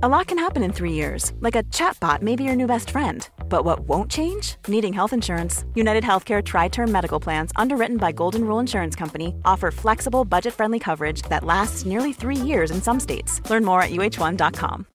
A lot can happen in three years, like a chatbot may be your new best friend. But what won't change? Needing health insurance. United Healthcare Tri Term Medical Plans, underwritten by Golden Rule Insurance Company, offer flexible, budget friendly coverage that lasts nearly three years in some states. Learn more at uh1.com.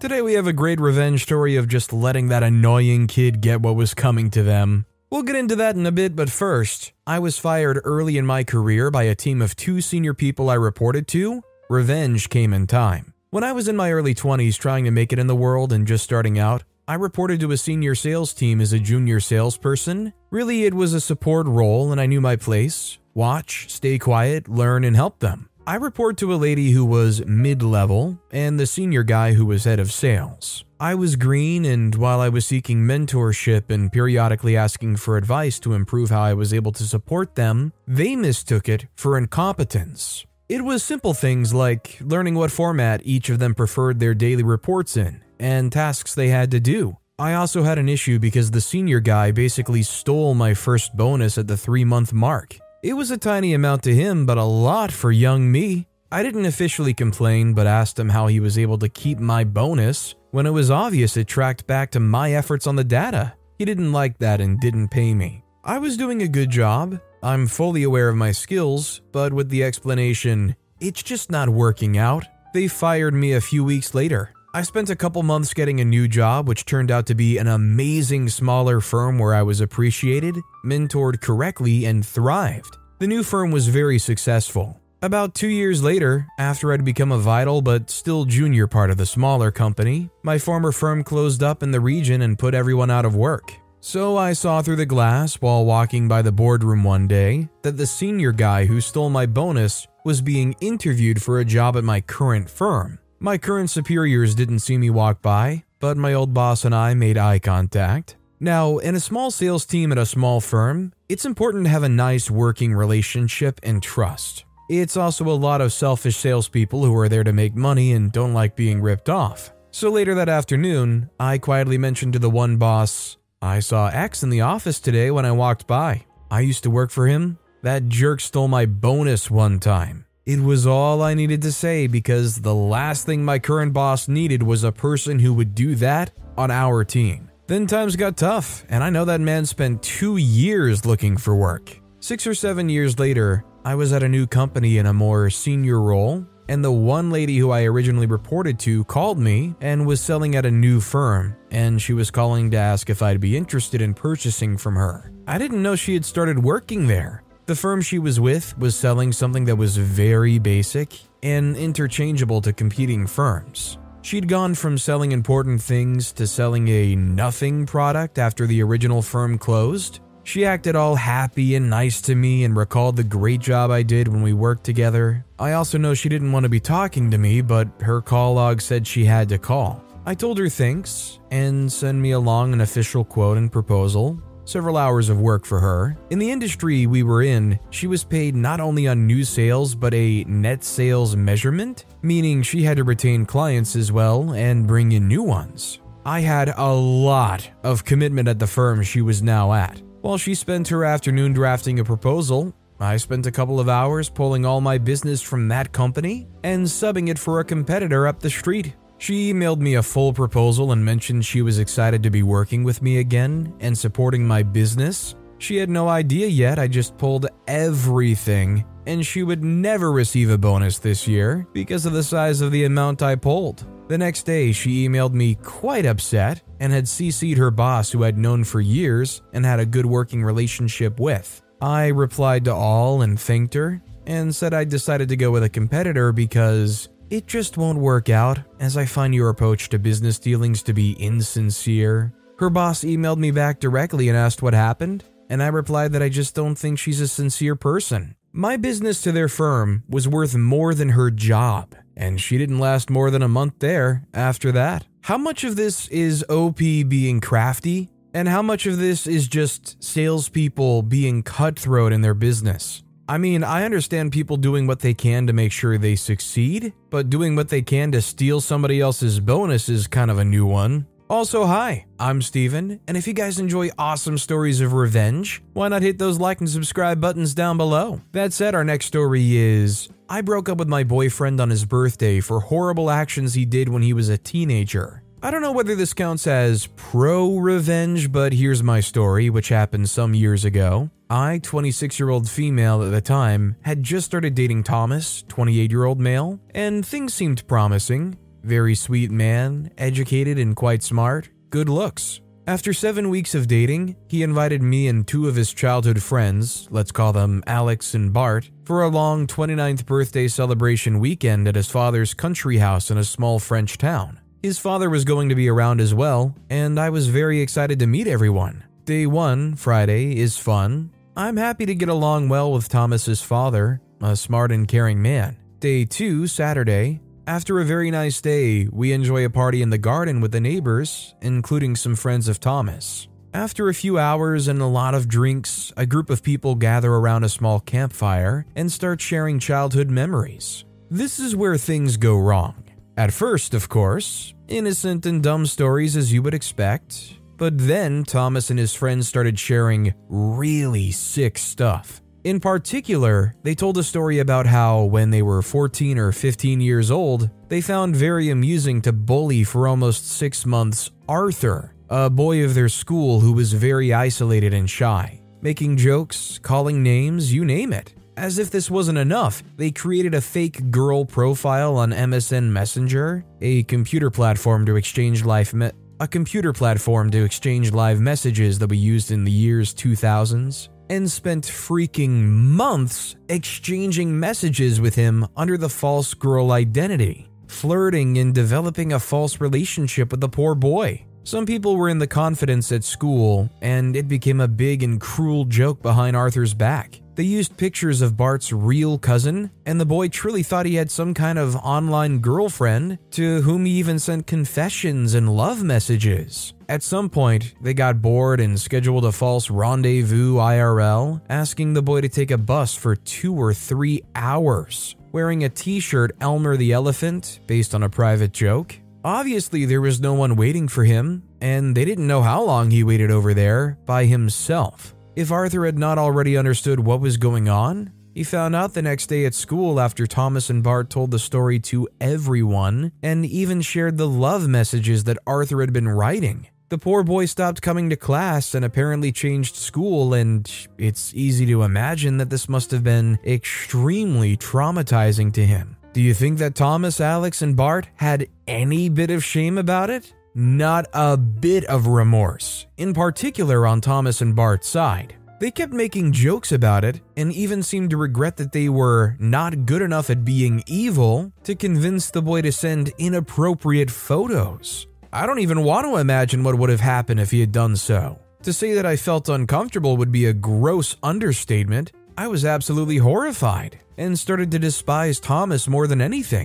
Today we have a great revenge story of just letting that annoying kid get what was coming to them. We'll get into that in a bit, but first, I was fired early in my career by a team of two senior people I reported to. Revenge came in time. When I was in my early 20s trying to make it in the world and just starting out, I reported to a senior sales team as a junior salesperson. Really, it was a support role and I knew my place watch, stay quiet, learn, and help them. I report to a lady who was mid level and the senior guy who was head of sales. I was green, and while I was seeking mentorship and periodically asking for advice to improve how I was able to support them, they mistook it for incompetence. It was simple things like learning what format each of them preferred their daily reports in and tasks they had to do. I also had an issue because the senior guy basically stole my first bonus at the three month mark. It was a tiny amount to him, but a lot for young me. I didn't officially complain, but asked him how he was able to keep my bonus when it was obvious it tracked back to my efforts on the data. He didn't like that and didn't pay me. I was doing a good job. I'm fully aware of my skills, but with the explanation, it's just not working out, they fired me a few weeks later. I spent a couple months getting a new job, which turned out to be an amazing smaller firm where I was appreciated, mentored correctly, and thrived. The new firm was very successful. About two years later, after I'd become a vital but still junior part of the smaller company, my former firm closed up in the region and put everyone out of work. So I saw through the glass while walking by the boardroom one day that the senior guy who stole my bonus was being interviewed for a job at my current firm. My current superiors didn't see me walk by, but my old boss and I made eye contact. Now, in a small sales team at a small firm, it's important to have a nice working relationship and trust. It's also a lot of selfish salespeople who are there to make money and don't like being ripped off. So later that afternoon, I quietly mentioned to the one boss, I saw X in the office today when I walked by. I used to work for him. That jerk stole my bonus one time. It was all I needed to say because the last thing my current boss needed was a person who would do that on our team. Then times got tough, and I know that man spent two years looking for work. Six or seven years later, I was at a new company in a more senior role, and the one lady who I originally reported to called me and was selling at a new firm, and she was calling to ask if I'd be interested in purchasing from her. I didn't know she had started working there. The firm she was with was selling something that was very basic and interchangeable to competing firms. She'd gone from selling important things to selling a nothing product after the original firm closed. She acted all happy and nice to me and recalled the great job I did when we worked together. I also know she didn't want to be talking to me, but her call log said she had to call. I told her thanks and send me along an official quote and proposal several hours of work for her. In the industry we were in, she was paid not only on new sales but a net sales measurement, meaning she had to retain clients as well and bring in new ones. I had a lot of commitment at the firm she was now at. While she spent her afternoon drafting a proposal, I spent a couple of hours pulling all my business from that company and subbing it for a competitor up the street. She emailed me a full proposal and mentioned she was excited to be working with me again and supporting my business. She had no idea yet, I just pulled everything, and she would never receive a bonus this year because of the size of the amount I pulled. The next day, she emailed me quite upset and had CC'd her boss, who I'd known for years and had a good working relationship with. I replied to all and thanked her and said I decided to go with a competitor because it just won't work out, as I find your approach to business dealings to be insincere. Her boss emailed me back directly and asked what happened, and I replied that I just don't think she's a sincere person. My business to their firm was worth more than her job, and she didn't last more than a month there after that. How much of this is OP being crafty, and how much of this is just salespeople being cutthroat in their business? I mean, I understand people doing what they can to make sure they succeed, but doing what they can to steal somebody else's bonus is kind of a new one. Also, hi, I'm Steven, and if you guys enjoy awesome stories of revenge, why not hit those like and subscribe buttons down below? That said, our next story is I broke up with my boyfriend on his birthday for horrible actions he did when he was a teenager. I don't know whether this counts as pro revenge, but here's my story, which happened some years ago. I, 26 year old female at the time, had just started dating Thomas, 28 year old male, and things seemed promising. Very sweet man, educated and quite smart, good looks. After seven weeks of dating, he invited me and two of his childhood friends, let's call them Alex and Bart, for a long 29th birthday celebration weekend at his father's country house in a small French town. His father was going to be around as well, and I was very excited to meet everyone. Day 1, Friday, is fun. I'm happy to get along well with Thomas's father, a smart and caring man. Day 2, Saturday, after a very nice day, we enjoy a party in the garden with the neighbors, including some friends of Thomas. After a few hours and a lot of drinks, a group of people gather around a small campfire and start sharing childhood memories. This is where things go wrong. At first, of course, innocent and dumb stories as you would expect, but then Thomas and his friends started sharing really sick stuff. In particular, they told a story about how, when they were 14 or 15 years old, they found very amusing to bully for almost six months Arthur, a boy of their school who was very isolated and shy, making jokes, calling names, you name it. As if this wasn't enough, they created a fake girl profile on MSN Messenger, a computer platform to exchange live me- a computer platform to exchange live messages that we used in the years 2000s and spent freaking months exchanging messages with him under the false girl identity, flirting and developing a false relationship with the poor boy. Some people were in the confidence at school, and it became a big and cruel joke behind Arthur's back. They used pictures of Bart's real cousin, and the boy truly thought he had some kind of online girlfriend to whom he even sent confessions and love messages. At some point, they got bored and scheduled a false rendezvous IRL, asking the boy to take a bus for two or three hours, wearing a t shirt Elmer the Elephant based on a private joke. Obviously, there was no one waiting for him, and they didn't know how long he waited over there by himself. If Arthur had not already understood what was going on, he found out the next day at school after Thomas and Bart told the story to everyone and even shared the love messages that Arthur had been writing. The poor boy stopped coming to class and apparently changed school, and it's easy to imagine that this must have been extremely traumatizing to him. Do you think that Thomas, Alex, and Bart had any bit of shame about it? Not a bit of remorse, in particular on Thomas and Bart's side. They kept making jokes about it and even seemed to regret that they were not good enough at being evil to convince the boy to send inappropriate photos. I don't even want to imagine what would have happened if he had done so. To say that I felt uncomfortable would be a gross understatement. I was absolutely horrified and started to despise Thomas more than anything.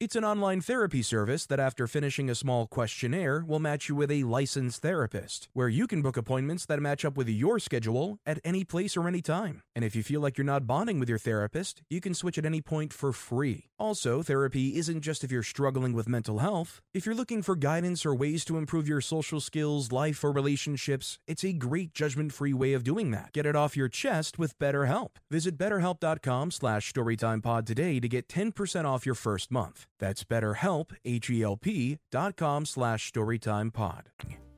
It's an online therapy service that, after finishing a small questionnaire, will match you with a licensed therapist, where you can book appointments that match up with your schedule at any place or any time. And if you feel like you're not bonding with your therapist, you can switch at any point for free. Also, therapy isn't just if you're struggling with mental health. If you're looking for guidance or ways to improve your social skills, life, or relationships, it's a great judgment-free way of doing that. Get it off your chest with BetterHelp. Visit betterhelp.com slash storytimepod today to get 10% off your first month. That's betterhelp, H-E-L-P dot com slash storytimepod.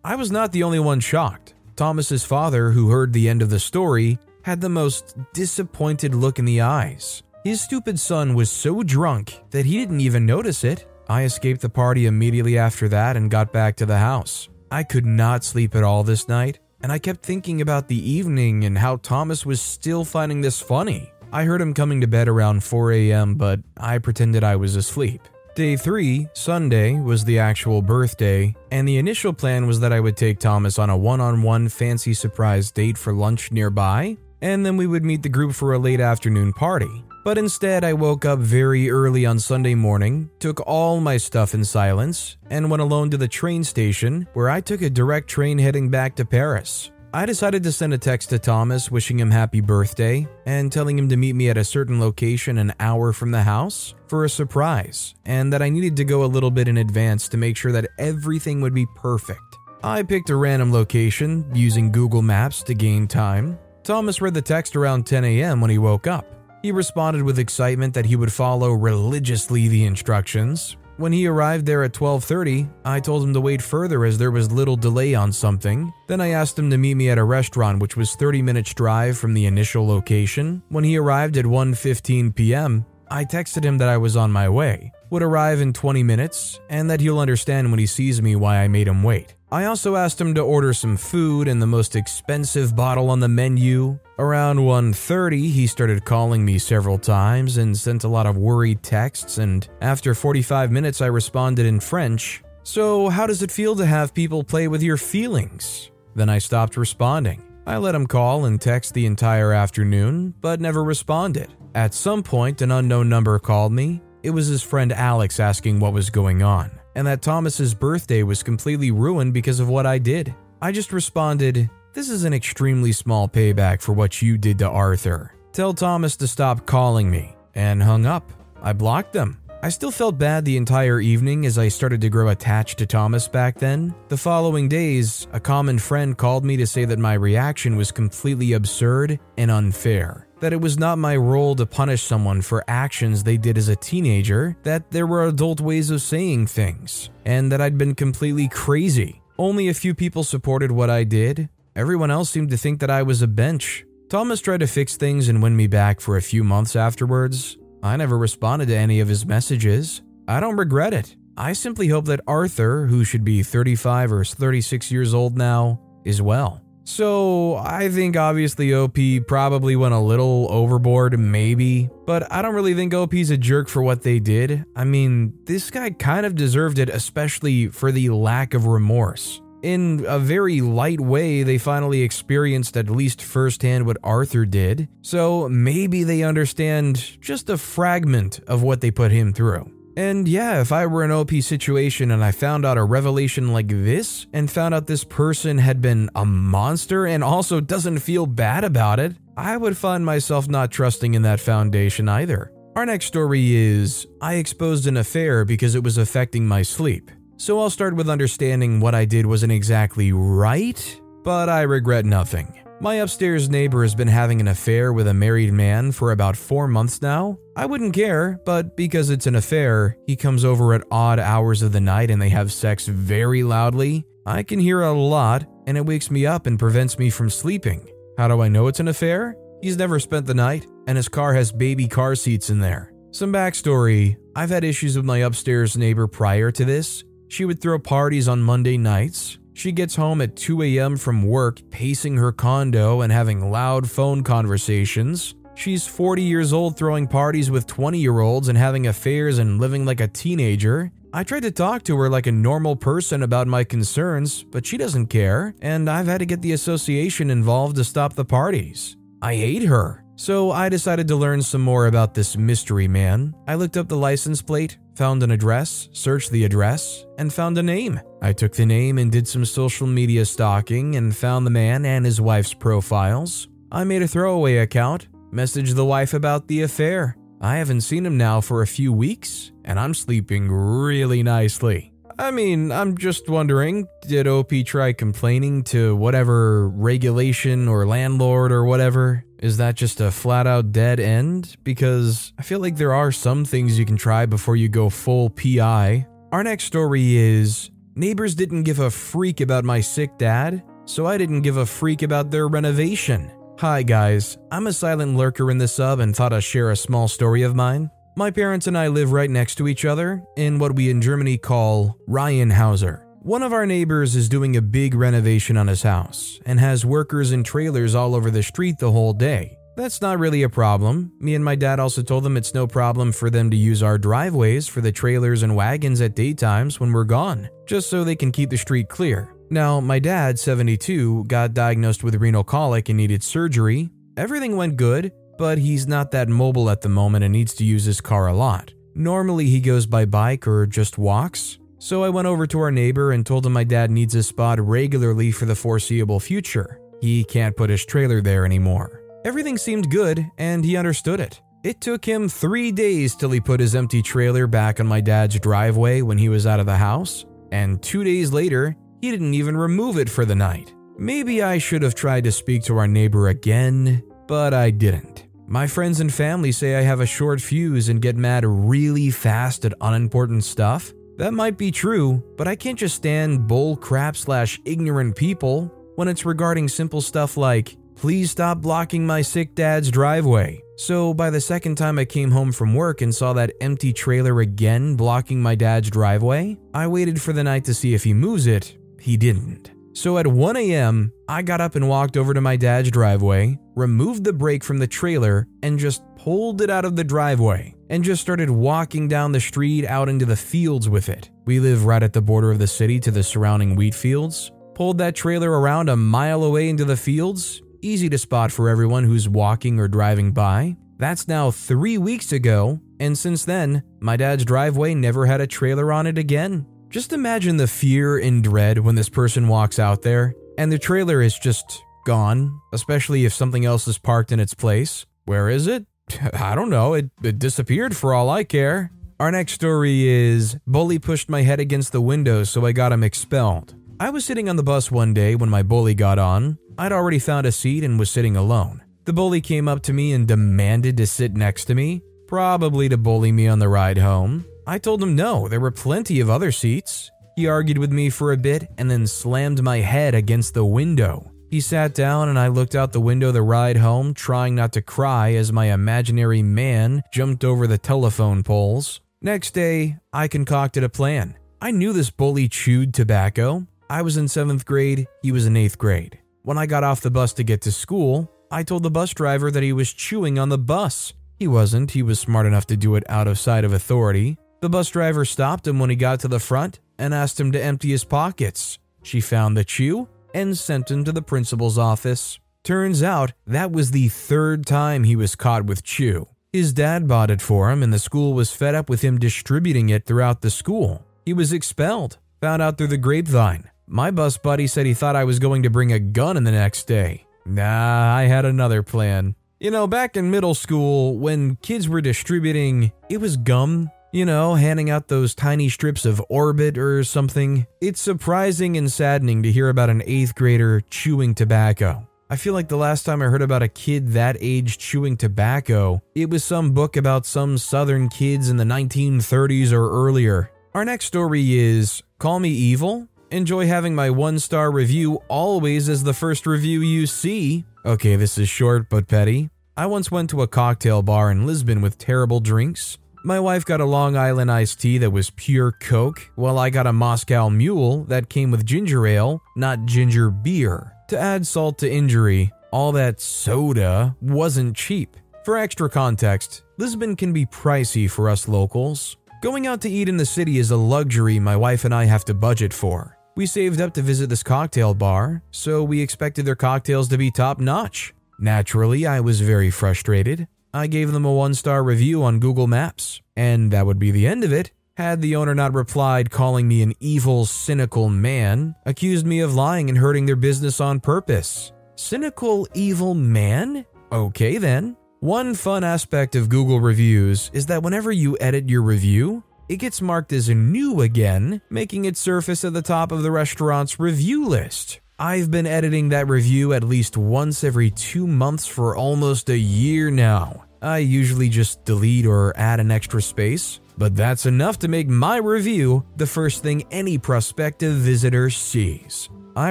I was not the only one shocked. Thomas's father, who heard the end of the story, had the most disappointed look in the eyes. His stupid son was so drunk that he didn't even notice it. I escaped the party immediately after that and got back to the house. I could not sleep at all this night, and I kept thinking about the evening and how Thomas was still finding this funny. I heard him coming to bed around 4 a.m., but I pretended I was asleep. Day 3, Sunday, was the actual birthday, and the initial plan was that I would take Thomas on a one on one fancy surprise date for lunch nearby, and then we would meet the group for a late afternoon party. But instead, I woke up very early on Sunday morning, took all my stuff in silence, and went alone to the train station where I took a direct train heading back to Paris. I decided to send a text to Thomas wishing him happy birthday and telling him to meet me at a certain location an hour from the house for a surprise, and that I needed to go a little bit in advance to make sure that everything would be perfect. I picked a random location using Google Maps to gain time. Thomas read the text around 10 a.m. when he woke up. He responded with excitement that he would follow religiously the instructions, when he arrived there at 12:30, I told him to wait further as there was little delay on something. Then I asked him to meet me at a restaurant which was 30 minutes drive from the initial location. When he arrived at 1:15 p.m., I texted him that I was on my way, would arrive in 20 minutes, and that he'll understand when he sees me why I made him wait. I also asked him to order some food and the most expensive bottle on the menu. Around 1:30, he started calling me several times and sent a lot of worried texts and after 45 minutes I responded in French. So, how does it feel to have people play with your feelings? Then I stopped responding. I let him call and text the entire afternoon, but never responded. At some point, an unknown number called me. It was his friend Alex asking what was going on and that Thomas's birthday was completely ruined because of what I did. I just responded, This is an extremely small payback for what you did to Arthur. Tell Thomas to stop calling me, and hung up. I blocked them. I still felt bad the entire evening as I started to grow attached to Thomas back then. The following days, a common friend called me to say that my reaction was completely absurd and unfair that it was not my role to punish someone for actions they did as a teenager, that there were adult ways of saying things, and that I'd been completely crazy. Only a few people supported what I did. Everyone else seemed to think that I was a bench. Thomas tried to fix things and win me back for a few months afterwards. I never responded to any of his messages. I don't regret it. I simply hope that Arthur, who should be 35 or 36 years old now, is well. So I think obviously OP probably went a little overboard, maybe, but I don't really think OP's a jerk for what they did. I mean, this guy kind of deserved it, especially for the lack of remorse. In a very light way, they finally experienced at least firsthand what Arthur did, so maybe they understand just a fragment of what they put him through. And yeah, if I were in an OP situation and I found out a revelation like this, and found out this person had been a monster and also doesn't feel bad about it, I would find myself not trusting in that foundation either. Our next story is I exposed an affair because it was affecting my sleep. So I'll start with understanding what I did wasn't exactly right, but I regret nothing. My upstairs neighbor has been having an affair with a married man for about four months now. I wouldn't care, but because it's an affair, he comes over at odd hours of the night and they have sex very loudly. I can hear a lot, and it wakes me up and prevents me from sleeping. How do I know it's an affair? He's never spent the night, and his car has baby car seats in there. Some backstory I've had issues with my upstairs neighbor prior to this. She would throw parties on Monday nights, she gets home at 2 a.m. from work, pacing her condo and having loud phone conversations. She's 40 years old throwing parties with 20 year olds and having affairs and living like a teenager. I tried to talk to her like a normal person about my concerns, but she doesn't care, and I've had to get the association involved to stop the parties. I hate her. So I decided to learn some more about this mystery man. I looked up the license plate, found an address, searched the address, and found a name. I took the name and did some social media stalking and found the man and his wife's profiles. I made a throwaway account, messaged the wife about the affair. I haven't seen him now for a few weeks, and I'm sleeping really nicely. I mean, I'm just wondering did OP try complaining to whatever regulation or landlord or whatever? Is that just a flat out dead end? Because I feel like there are some things you can try before you go full PI. Our next story is Neighbors didn't give a freak about my sick dad, so I didn't give a freak about their renovation. Hi guys, I'm a silent lurker in the sub and thought I'd share a small story of mine. My parents and I live right next to each other in what we in Germany call Reihenhäuser. One of our neighbors is doing a big renovation on his house and has workers and trailers all over the street the whole day. That's not really a problem. Me and my dad also told them it's no problem for them to use our driveways for the trailers and wagons at daytimes when we're gone, just so they can keep the street clear. Now, my dad, 72, got diagnosed with renal colic and needed surgery. Everything went good, but he's not that mobile at the moment and needs to use his car a lot. Normally, he goes by bike or just walks. So I went over to our neighbor and told him my dad needs a spot regularly for the foreseeable future. He can't put his trailer there anymore. Everything seemed good, and he understood it. It took him three days till he put his empty trailer back on my dad's driveway when he was out of the house, and two days later, he didn't even remove it for the night. Maybe I should have tried to speak to our neighbor again, but I didn't. My friends and family say I have a short fuse and get mad really fast at unimportant stuff. That might be true, but I can't just stand bull crap slash ignorant people when it's regarding simple stuff like, please stop blocking my sick dad's driveway. So, by the second time I came home from work and saw that empty trailer again blocking my dad's driveway, I waited for the night to see if he moves it. He didn't. So at 1 a.m., I got up and walked over to my dad's driveway, removed the brake from the trailer, and just pulled it out of the driveway and just started walking down the street out into the fields with it. We live right at the border of the city to the surrounding wheat fields. Pulled that trailer around a mile away into the fields, easy to spot for everyone who's walking or driving by. That's now three weeks ago, and since then, my dad's driveway never had a trailer on it again. Just imagine the fear and dread when this person walks out there and the trailer is just gone, especially if something else is parked in its place. Where is it? I don't know. It, it disappeared for all I care. Our next story is Bully pushed my head against the window, so I got him expelled. I was sitting on the bus one day when my bully got on. I'd already found a seat and was sitting alone. The bully came up to me and demanded to sit next to me, probably to bully me on the ride home. I told him no, there were plenty of other seats. He argued with me for a bit and then slammed my head against the window. He sat down and I looked out the window the ride home, trying not to cry as my imaginary man jumped over the telephone poles. Next day, I concocted a plan. I knew this bully chewed tobacco. I was in seventh grade, he was in eighth grade. When I got off the bus to get to school, I told the bus driver that he was chewing on the bus. He wasn't, he was smart enough to do it out of sight of authority. The bus driver stopped him when he got to the front and asked him to empty his pockets. She found the chew and sent him to the principal's office. Turns out that was the third time he was caught with chew. His dad bought it for him, and the school was fed up with him distributing it throughout the school. He was expelled, found out through the grapevine. My bus buddy said he thought I was going to bring a gun in the next day. Nah, I had another plan. You know, back in middle school, when kids were distributing, it was gum you know, handing out those tiny strips of Orbit or something. It's surprising and saddening to hear about an eighth grader chewing tobacco. I feel like the last time I heard about a kid that age chewing tobacco, it was some book about some southern kids in the 1930s or earlier. Our next story is Call Me Evil. Enjoy having my one star review always as the first review you see. Okay, this is short but petty. I once went to a cocktail bar in Lisbon with terrible drinks. My wife got a Long Island iced tea that was pure Coke, while I got a Moscow Mule that came with ginger ale, not ginger beer. To add salt to injury, all that soda wasn't cheap. For extra context, Lisbon can be pricey for us locals. Going out to eat in the city is a luxury my wife and I have to budget for. We saved up to visit this cocktail bar, so we expected their cocktails to be top notch. Naturally, I was very frustrated. I gave them a one star review on Google Maps, and that would be the end of it. Had the owner not replied, calling me an evil, cynical man, accused me of lying and hurting their business on purpose. Cynical, evil man? Okay then. One fun aspect of Google reviews is that whenever you edit your review, it gets marked as new again, making it surface at the top of the restaurant's review list. I've been editing that review at least once every two months for almost a year now. I usually just delete or add an extra space, but that's enough to make my review the first thing any prospective visitor sees. I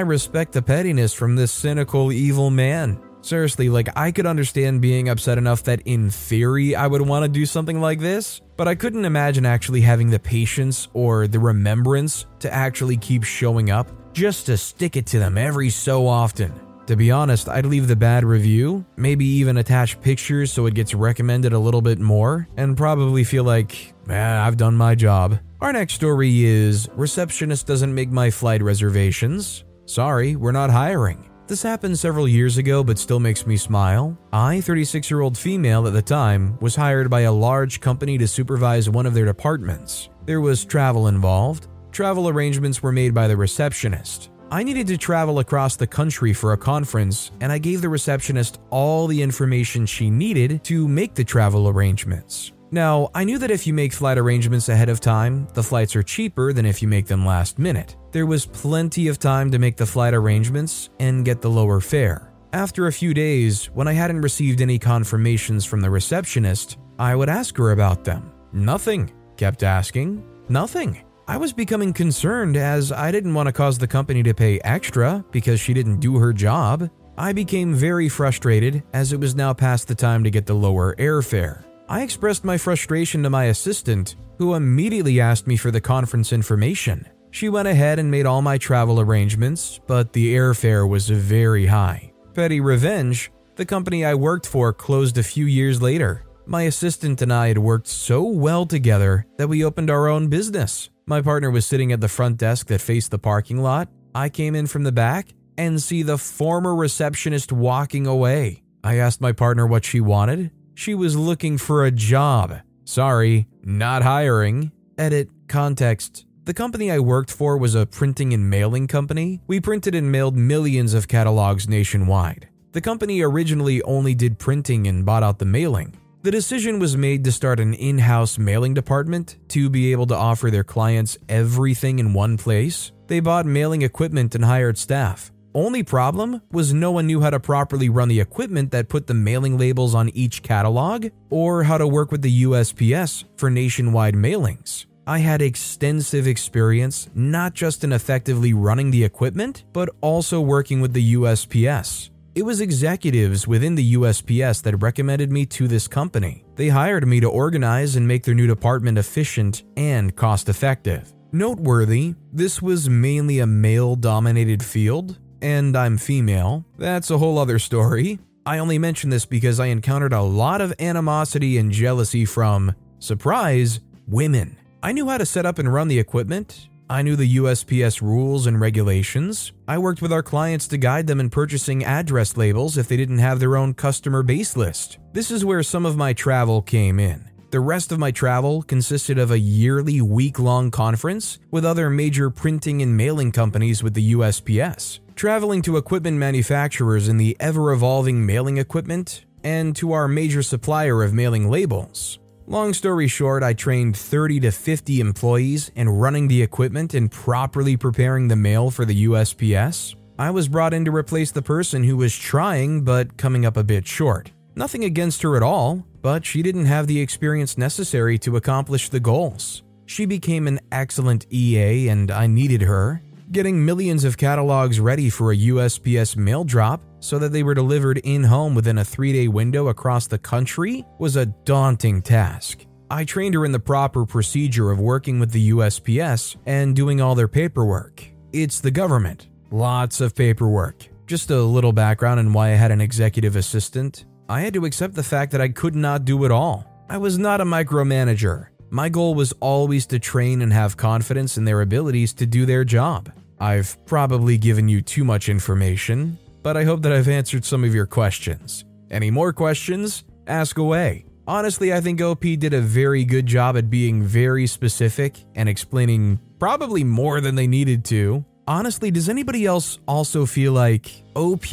respect the pettiness from this cynical, evil man. Seriously, like I could understand being upset enough that in theory I would want to do something like this, but I couldn't imagine actually having the patience or the remembrance to actually keep showing up just to stick it to them every so often. To be honest, I'd leave the bad review, maybe even attach pictures so it gets recommended a little bit more, and probably feel like, eh, I've done my job. Our next story is Receptionist doesn't make my flight reservations. Sorry, we're not hiring. This happened several years ago but still makes me smile. I, 36 year old female at the time, was hired by a large company to supervise one of their departments. There was travel involved, Travel arrangements were made by the receptionist. I needed to travel across the country for a conference, and I gave the receptionist all the information she needed to make the travel arrangements. Now, I knew that if you make flight arrangements ahead of time, the flights are cheaper than if you make them last minute. There was plenty of time to make the flight arrangements and get the lower fare. After a few days, when I hadn't received any confirmations from the receptionist, I would ask her about them. Nothing. Kept asking. Nothing. I was becoming concerned as I didn't want to cause the company to pay extra because she didn't do her job. I became very frustrated as it was now past the time to get the lower airfare. I expressed my frustration to my assistant, who immediately asked me for the conference information. She went ahead and made all my travel arrangements, but the airfare was very high. Petty revenge, the company I worked for closed a few years later. My assistant and I had worked so well together that we opened our own business. My partner was sitting at the front desk that faced the parking lot. I came in from the back and see the former receptionist walking away. I asked my partner what she wanted. She was looking for a job. Sorry, not hiring. Edit context. The company I worked for was a printing and mailing company. We printed and mailed millions of catalogs nationwide. The company originally only did printing and bought out the mailing. The decision was made to start an in house mailing department to be able to offer their clients everything in one place. They bought mailing equipment and hired staff. Only problem was no one knew how to properly run the equipment that put the mailing labels on each catalog or how to work with the USPS for nationwide mailings. I had extensive experience not just in effectively running the equipment, but also working with the USPS. It was executives within the USPS that recommended me to this company. They hired me to organize and make their new department efficient and cost effective. Noteworthy, this was mainly a male dominated field, and I'm female. That's a whole other story. I only mention this because I encountered a lot of animosity and jealousy from, surprise, women. I knew how to set up and run the equipment, I knew the USPS rules and regulations. I worked with our clients to guide them in purchasing address labels if they didn't have their own customer base list. This is where some of my travel came in. The rest of my travel consisted of a yearly week long conference with other major printing and mailing companies with the USPS, traveling to equipment manufacturers in the ever evolving mailing equipment, and to our major supplier of mailing labels. Long story short, I trained 30 to 50 employees in running the equipment and properly preparing the mail for the USPS. I was brought in to replace the person who was trying but coming up a bit short. Nothing against her at all, but she didn't have the experience necessary to accomplish the goals. She became an excellent EA and I needed her. Getting millions of catalogs ready for a USPS mail drop so that they were delivered in home within a three day window across the country was a daunting task. I trained her in the proper procedure of working with the USPS and doing all their paperwork. It's the government. Lots of paperwork. Just a little background on why I had an executive assistant. I had to accept the fact that I could not do it all. I was not a micromanager. My goal was always to train and have confidence in their abilities to do their job. I've probably given you too much information. but I hope that I've answered some of your questions. Any more questions? Ask away. Honestly, I think OP did a very good job at being very specific and explaining probably more than they needed to. Honestly, does anybody else also feel like OP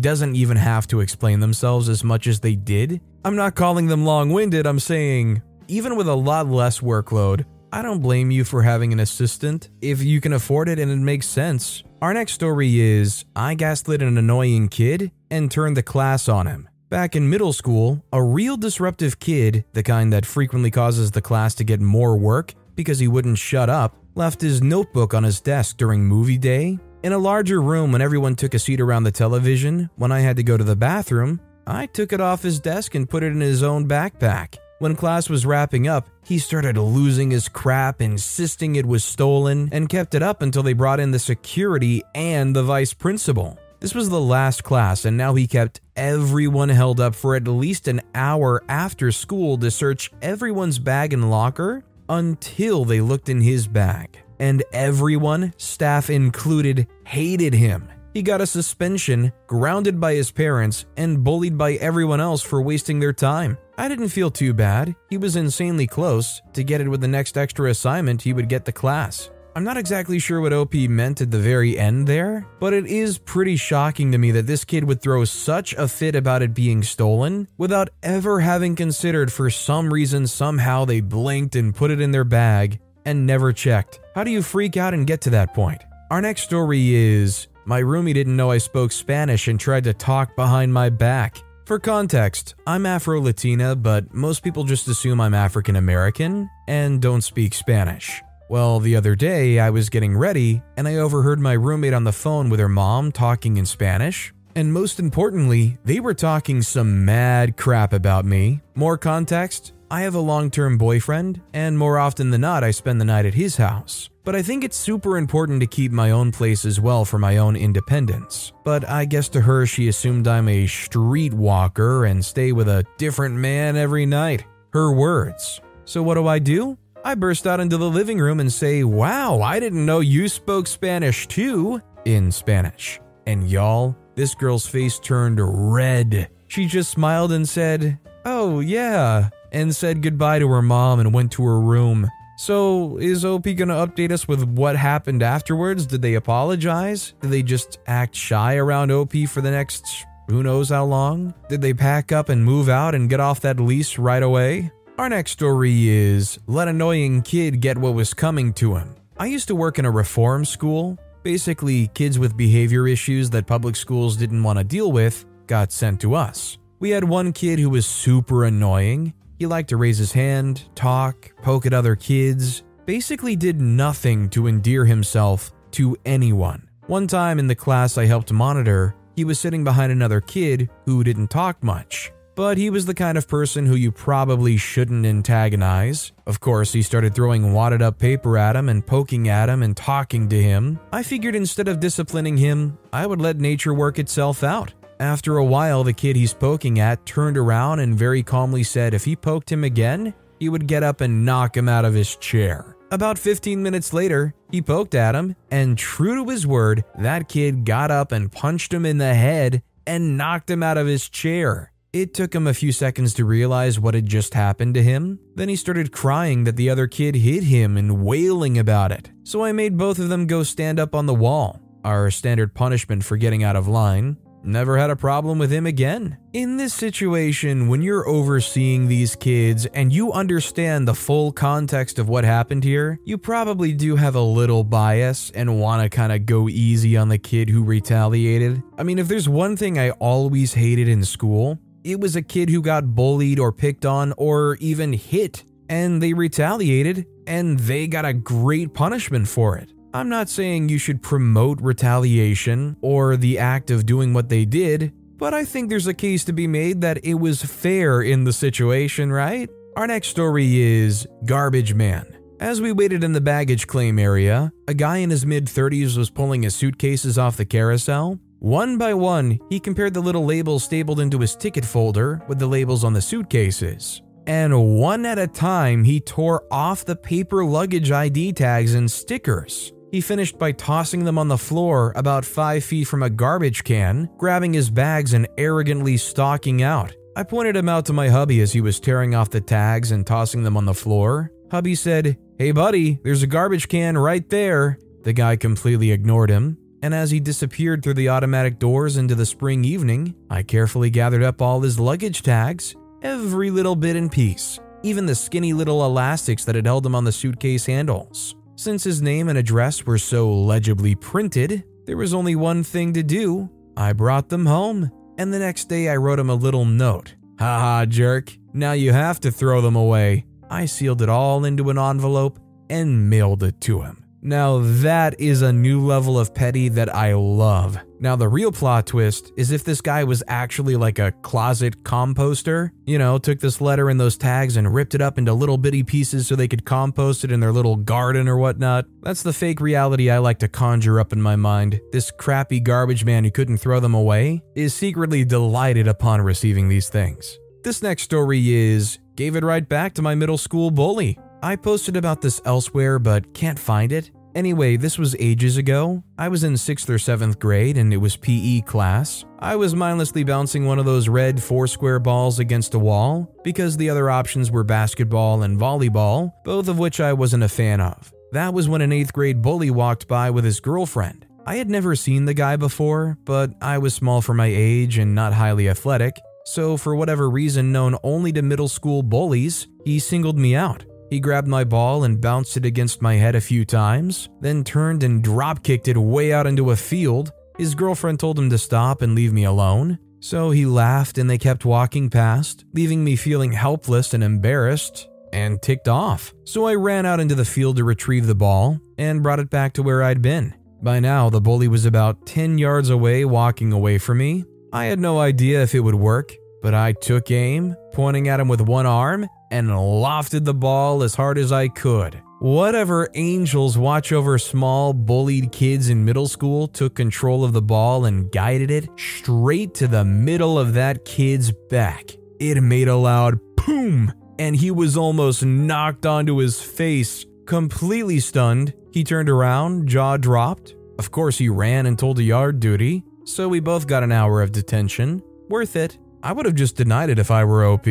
doesn't even have to explain themselves as much as they did? I'm not calling them long winded, I'm saying, even with a lot less workload, I don't blame you for having an assistant if you can afford it and it makes sense. Our next story is I gaslit an annoying kid and turned the class on him. Back in middle school, a real disruptive kid, the kind that frequently causes the class to get more work because he wouldn't shut up, left his notebook on his desk during movie day. In a larger room, when everyone took a seat around the television, when I had to go to the bathroom, I took it off his desk and put it in his own backpack. When class was wrapping up, he started losing his crap, insisting it was stolen, and kept it up until they brought in the security and the vice principal. This was the last class, and now he kept everyone held up for at least an hour after school to search everyone's bag and locker until they looked in his bag. And everyone, staff included, hated him. He got a suspension, grounded by his parents, and bullied by everyone else for wasting their time. I didn't feel too bad. He was insanely close. To get it with the next extra assignment, he would get the class. I'm not exactly sure what OP meant at the very end there, but it is pretty shocking to me that this kid would throw such a fit about it being stolen without ever having considered for some reason somehow they blinked and put it in their bag and never checked. How do you freak out and get to that point? Our next story is My roomie didn't know I spoke Spanish and tried to talk behind my back. For context, I'm Afro Latina, but most people just assume I'm African American and don't speak Spanish. Well, the other day I was getting ready and I overheard my roommate on the phone with her mom talking in Spanish. And most importantly, they were talking some mad crap about me. More context I have a long term boyfriend, and more often than not, I spend the night at his house. But I think it's super important to keep my own place as well for my own independence. But I guess to her, she assumed I'm a streetwalker and stay with a different man every night. Her words. So what do I do? I burst out into the living room and say, Wow, I didn't know you spoke Spanish too, in Spanish. And y'all, this girl's face turned red. She just smiled and said, Oh, yeah, and said goodbye to her mom and went to her room. So, is OP gonna update us with what happened afterwards? Did they apologize? Did they just act shy around OP for the next who knows how long? Did they pack up and move out and get off that lease right away? Our next story is Let Annoying Kid Get What Was Coming to Him. I used to work in a reform school. Basically, kids with behavior issues that public schools didn't want to deal with got sent to us. We had one kid who was super annoying. He liked to raise his hand, talk, poke at other kids, basically did nothing to endear himself to anyone. One time in the class I helped monitor, he was sitting behind another kid who didn't talk much but he was the kind of person who you probably shouldn't antagonize. Of course, he started throwing wadded up paper at him and poking at him and talking to him. I figured instead of disciplining him, I would let nature work itself out. After a while, the kid he's poking at turned around and very calmly said if he poked him again, he would get up and knock him out of his chair. About 15 minutes later, he poked at him, and true to his word, that kid got up and punched him in the head and knocked him out of his chair. It took him a few seconds to realize what had just happened to him. Then he started crying that the other kid hit him and wailing about it. So I made both of them go stand up on the wall, our standard punishment for getting out of line. Never had a problem with him again. In this situation, when you're overseeing these kids and you understand the full context of what happened here, you probably do have a little bias and want to kind of go easy on the kid who retaliated. I mean, if there's one thing I always hated in school, it was a kid who got bullied or picked on or even hit, and they retaliated, and they got a great punishment for it. I'm not saying you should promote retaliation or the act of doing what they did, but I think there's a case to be made that it was fair in the situation, right? Our next story is Garbage Man. As we waited in the baggage claim area, a guy in his mid 30s was pulling his suitcases off the carousel one by one, he compared the little labels stapled into his ticket folder with the labels on the suitcases. And one at a time, he tore off the paper luggage ID tags and stickers. He finished by tossing them on the floor about five feet from a garbage can, grabbing his bags and arrogantly stalking out. I pointed him out to my hubby as he was tearing off the tags and tossing them on the floor. Hubby said, Hey buddy, there's a garbage can right there. The guy completely ignored him, and as he disappeared through the automatic doors into the spring evening, I carefully gathered up all his luggage tags, every little bit in piece, even the skinny little elastics that had held him on the suitcase handles. Since his name and address were so legibly printed, there was only one thing to do. I brought them home, and the next day I wrote him a little note. Haha, jerk, now you have to throw them away. I sealed it all into an envelope and mailed it to him. Now, that is a new level of petty that I love. Now, the real plot twist is if this guy was actually like a closet composter, you know, took this letter and those tags and ripped it up into little bitty pieces so they could compost it in their little garden or whatnot. That's the fake reality I like to conjure up in my mind. This crappy garbage man who couldn't throw them away is secretly delighted upon receiving these things. This next story is Gave it right back to my middle school bully. I posted about this elsewhere but can't find it. Anyway, this was ages ago. I was in 6th or 7th grade and it was PE class. I was mindlessly bouncing one of those red four square balls against a wall because the other options were basketball and volleyball, both of which I wasn't a fan of. That was when an 8th grade bully walked by with his girlfriend. I had never seen the guy before, but I was small for my age and not highly athletic, so, for whatever reason known only to middle school bullies, he singled me out. He grabbed my ball and bounced it against my head a few times, then turned and drop kicked it way out into a field. His girlfriend told him to stop and leave me alone, so he laughed and they kept walking past, leaving me feeling helpless and embarrassed and ticked off. So I ran out into the field to retrieve the ball and brought it back to where I'd been. By now, the bully was about 10 yards away walking away from me, I had no idea if it would work, but I took aim, pointing at him with one arm, and lofted the ball as hard as I could. Whatever angels watch over small, bullied kids in middle school took control of the ball and guided it straight to the middle of that kid's back. It made a loud boom, and he was almost knocked onto his face. Completely stunned, he turned around, jaw dropped. Of course, he ran and told a yard duty. So we both got an hour of detention. Worth it. I would have just denied it if I were OP.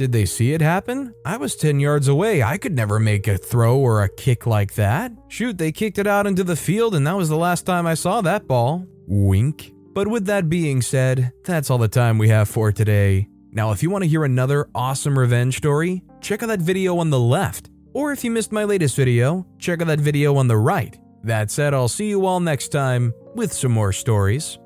Did they see it happen? I was 10 yards away. I could never make a throw or a kick like that. Shoot, they kicked it out into the field, and that was the last time I saw that ball. Wink. But with that being said, that's all the time we have for today. Now, if you want to hear another awesome revenge story, check out that video on the left. Or if you missed my latest video, check out that video on the right. That said, I'll see you all next time with some more stories.